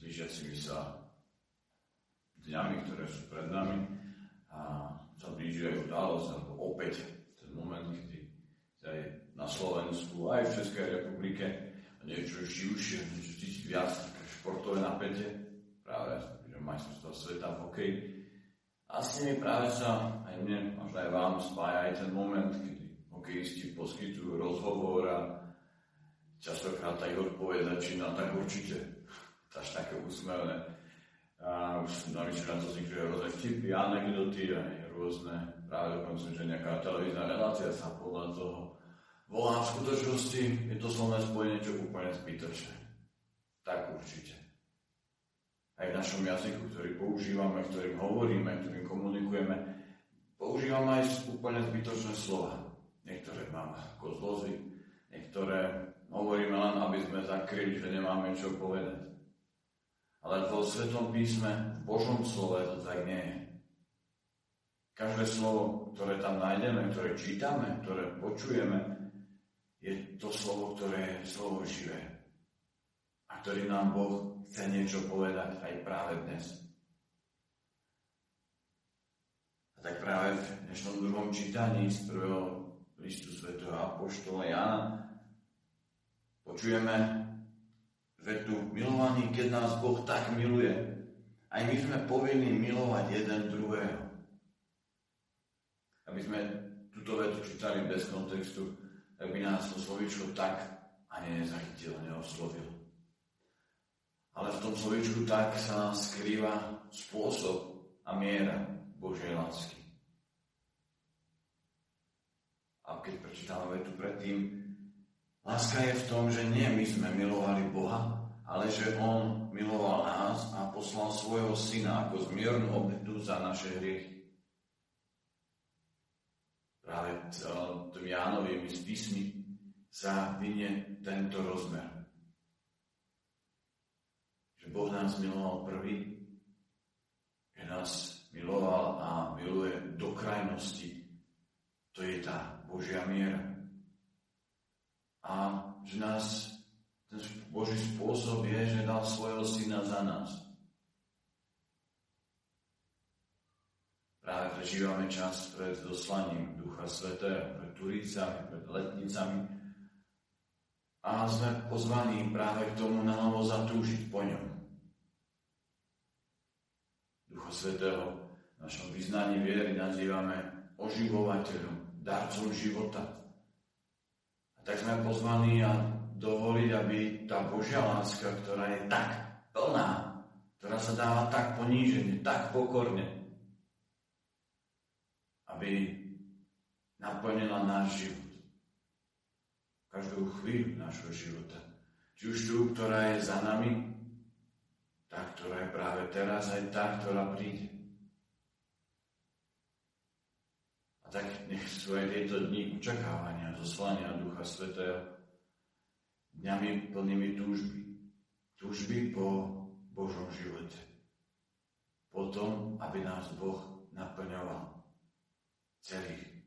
blížiacimi sa dňami, ktoré sú pred nami a sa blíži aj udalosť, alebo opäť ten moment, kedy aj na Slovensku, aj v Českej republike. Niečo živšie, niečo cítiť viac, také športové napätie, práve že majstrovstvo sveta v hokeji. A s nimi práve sa aj mne, možno aj vám spája aj ten moment, kedy hokejisti poskytujú rozhovor a častokrát ich odpoveď začína tak určite, až také úsmevné. A už na to vznikli rôzne vtipy, anekdoty, aj rôzne, práve dokonca, že nejaká televízna relácia sa podľa toho volá v skutočnosti, je to slovné spojenie čo úplne zbytočné. Tak určite. Aj v našom jazyku, ktorý používame, ktorým hovoríme, ktorým komunikujeme, používame aj úplne zbytočné slova. Niektoré máme ako zlozy, niektoré hovoríme len, aby sme zakryli, že nemáme čo povedať. Ale vo Svetom písme, v Božom slove to tak nie je. Každé slovo, ktoré tam nájdeme, ktoré čítame, ktoré počujeme, je to slovo, ktoré je slovo živé. A ktorý nám Boh chce niečo povedať aj práve dnes. A tak práve v dnešnom druhom čítaní z prvého listu svätého Apoštola Jana počujeme vetu milovaní, keď nás Boh tak miluje, aj my sme povinní milovať jeden druhého. Aby sme túto vetu čítali bez kontextu, tak by nás to slovičko tak ani nezachytil, neoslovil. Ale v tom slovičku tak sa skrýva spôsob a miera Božej lásky. A keď prečítame vetu predtým, láska je v tom, že nie my sme milovali Boha, ale že On miloval nás a poslal svojho syna ako zmiernu obetu za naše hriechy práve tým Jánovými spismi sa vynie tento rozmer. Že Boh nás miloval prvý, že nás miloval a miluje do krajnosti. To je tá Božia miera. A že nás, ten Boží spôsob je, že dal svojho syna za nás. Práve prežívame čas pred doslaním Ducha Svetého, pred Turicami, pred letnicami a sme pozvaní práve k tomu na novo zatúžiť po ňom. Ducha Svetého v našom vyznaní viery nazývame oživovateľom, darcom života. A tak sme pozvaní a dovoliť, aby tá Božia láska, ktorá je tak plná, ktorá sa dáva tak ponížene, tak pokorne, aby naplnila náš život. Každú chvíľu nášho života. Či už tú, ktorá je za nami, tá, ktorá je práve teraz, aj tá, ktorá príde. A tak nech aj tieto dni očakávania, zoslania Ducha Svetého dňami plnými túžby. Túžby po Božom živote. Po tom, aby nás Boh naplňoval celých